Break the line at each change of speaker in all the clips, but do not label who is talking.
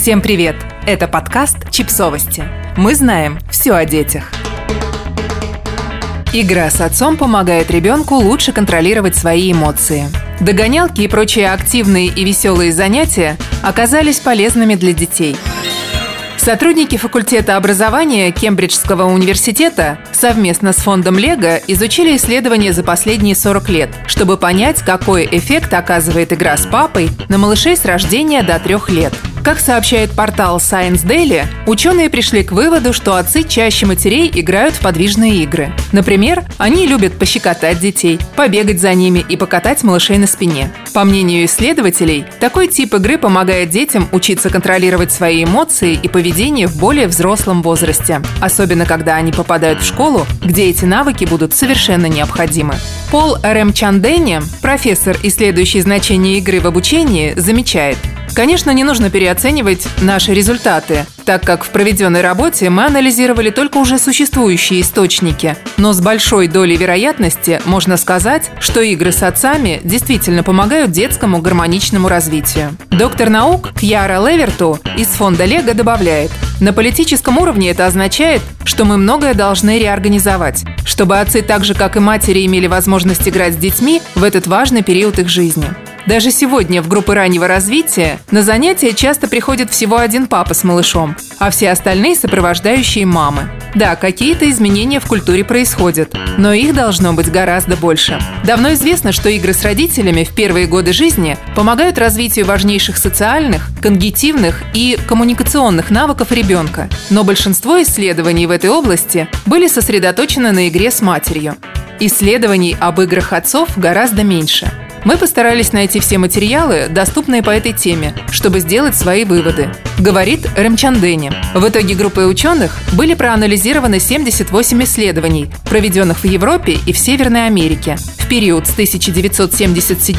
Всем привет! Это подкаст «Чипсовости». Мы знаем все о детях. Игра с отцом помогает ребенку лучше контролировать свои эмоции. Догонялки и прочие активные и веселые занятия оказались полезными для детей – Сотрудники факультета образования Кембриджского университета совместно с фондом Лего изучили исследования за последние 40 лет, чтобы понять, какой эффект оказывает игра с папой на малышей с рождения до трех лет – как сообщает портал Science Daily, ученые пришли к выводу, что отцы чаще матерей играют в подвижные игры. Например, они любят пощекотать детей, побегать за ними и покатать малышей на спине. По мнению исследователей, такой тип игры помогает детям учиться контролировать свои эмоции и поведение в более взрослом возрасте, особенно когда они попадают в школу, где эти навыки будут совершенно необходимы. Пол Ремчандене, профессор, исследующий значение игры в обучении, замечает, Конечно, не нужно переоценивать наши результаты, так как в проведенной работе мы анализировали только уже существующие источники. Но с большой долей вероятности можно сказать, что игры с отцами действительно помогают детскому гармоничному развитию. Доктор наук Кьяра Леверту из фонда Лего добавляет, на политическом уровне это означает, что мы многое должны реорганизовать, чтобы отцы так же, как и матери, имели возможность играть с детьми в этот важный период их жизни. Даже сегодня в группы раннего развития на занятия часто приходит всего один папа с малышом, а все остальные сопровождающие мамы. Да, какие-то изменения в культуре происходят, но их должно быть гораздо больше. Давно известно, что игры с родителями в первые годы жизни помогают развитию важнейших социальных, когнитивных и коммуникационных навыков ребенка. Но большинство исследований в этой области были сосредоточены на игре с матерью. Исследований об играх отцов гораздо меньше – мы постарались найти все материалы, доступные по этой теме, чтобы сделать свои выводы. Говорит Ремчандени. В итоге группой ученых были проанализированы 78 исследований, проведенных в Европе и в Северной Америке в период с 1977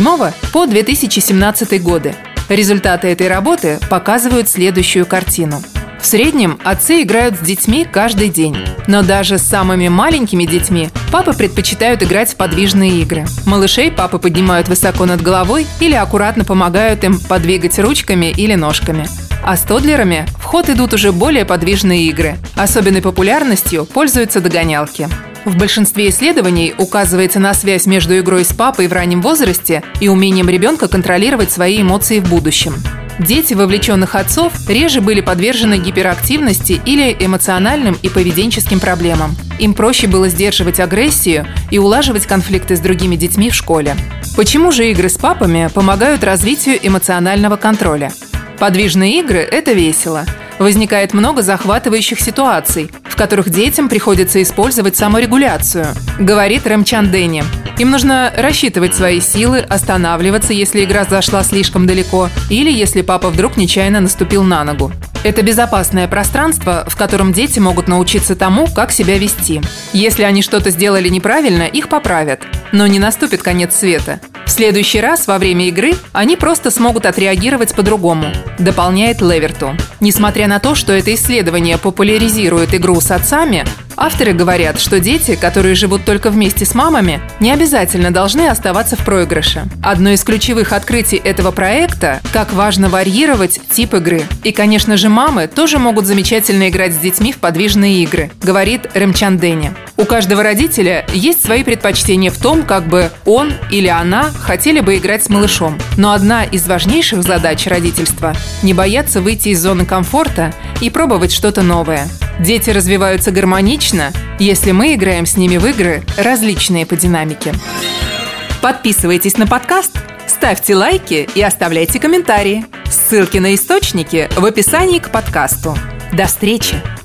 по 2017 годы. Результаты этой работы показывают следующую картину. В среднем отцы играют с детьми каждый день. Но даже с самыми маленькими детьми папы предпочитают играть в подвижные игры. Малышей папы поднимают высоко над головой или аккуратно помогают им подвигать ручками или ножками. А с тодлерами в ход идут уже более подвижные игры. Особенной популярностью пользуются догонялки. В большинстве исследований указывается на связь между игрой с папой в раннем возрасте и умением ребенка контролировать свои эмоции в будущем. Дети вовлеченных отцов реже были подвержены гиперактивности или эмоциональным и поведенческим проблемам. Им проще было сдерживать агрессию и улаживать конфликты с другими детьми в школе. Почему же игры с папами помогают развитию эмоционального контроля? Подвижные игры – это весело. Возникает много захватывающих ситуаций, в которых детям приходится использовать саморегуляцию, говорит Рамчан Дэнни. Им нужно рассчитывать свои силы, останавливаться, если игра зашла слишком далеко, или если папа вдруг нечаянно наступил на ногу. Это безопасное пространство, в котором дети могут научиться тому, как себя вести. Если они что-то сделали неправильно, их поправят. Но не наступит конец света. В следующий раз во время игры они просто смогут отреагировать по-другому, дополняет Леверту. Несмотря на то, что это исследование популяризирует игру с отцами, Авторы говорят, что дети, которые живут только вместе с мамами, не обязательно должны оставаться в проигрыше. Одно из ключевых открытий этого проекта – как важно варьировать тип игры. И, конечно же, мамы тоже могут замечательно играть с детьми в подвижные игры, говорит Ремчан Дэнни. У каждого родителя есть свои предпочтения в том, как бы он или она хотели бы играть с малышом. Но одна из важнейших задач родительства – не бояться выйти из зоны комфорта и пробовать что-то новое. Дети развиваются гармонично, если мы играем с ними в игры, различные по динамике. Подписывайтесь на подкаст, ставьте лайки и оставляйте комментарии. Ссылки на источники в описании к подкасту. До встречи!